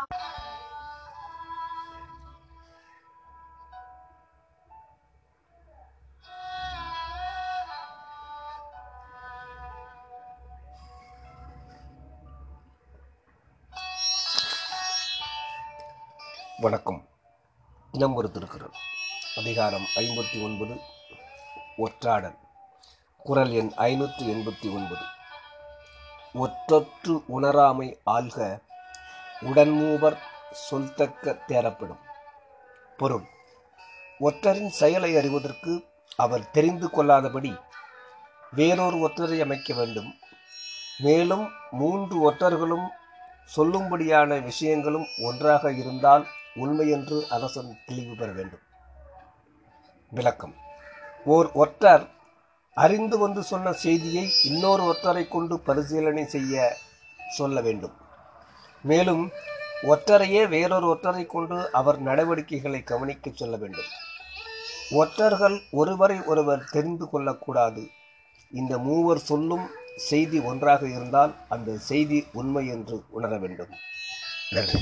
வணக்கம். இனம் ஒருத்திருக்கிறது அதிகாரம் ஐம்பத்தி ஒன்பது. ஒற்றாடல். குரல் எண் ஐநூற்று எண்பத்தி ஒன்பது. ஒற்றொற்று உணராமை ஆள்க உடன் மூவர் சொல்தக்க தேரப்படும் பொருள். ஒற்றரின் செயலை அறிவதற்கு அவர் தெரிந்து கொள்ளாதபடி வேறொரு ஒற்றரை அமைக்க வேண்டும். மேலும் மூன்று ஒற்றர்களும் சொல்லும்படியான விஷயங்களும் ஒன்றாக இருந்தால் உண்மையென்று அரசன் தெளிவு பெற வேண்டும். விளக்கம். ஓர் ஒற்றர் அறிந்து வந்து சொன்ன செய்தியை இன்னொரு ஒற்றரை கொண்டு பரிசீலனை செய்ய சொல்ல வேண்டும். மேலும் ஒற்றரையே வேறொரு ஒற்றரை கொண்டு அவர் நடவடிக்கைகளை கவனிக்க சொல்ல வேண்டும். ஒற்றர்கள் ஒருவரை ஒருவர் தெரிந்து கொள்ளக்கூடாது. இந்த மூவர் சொல்லும் செய்தி ஒன்றாக இருந்தால் அந்த செய்தி உண்மை என்று உணர வேண்டும். நன்றி.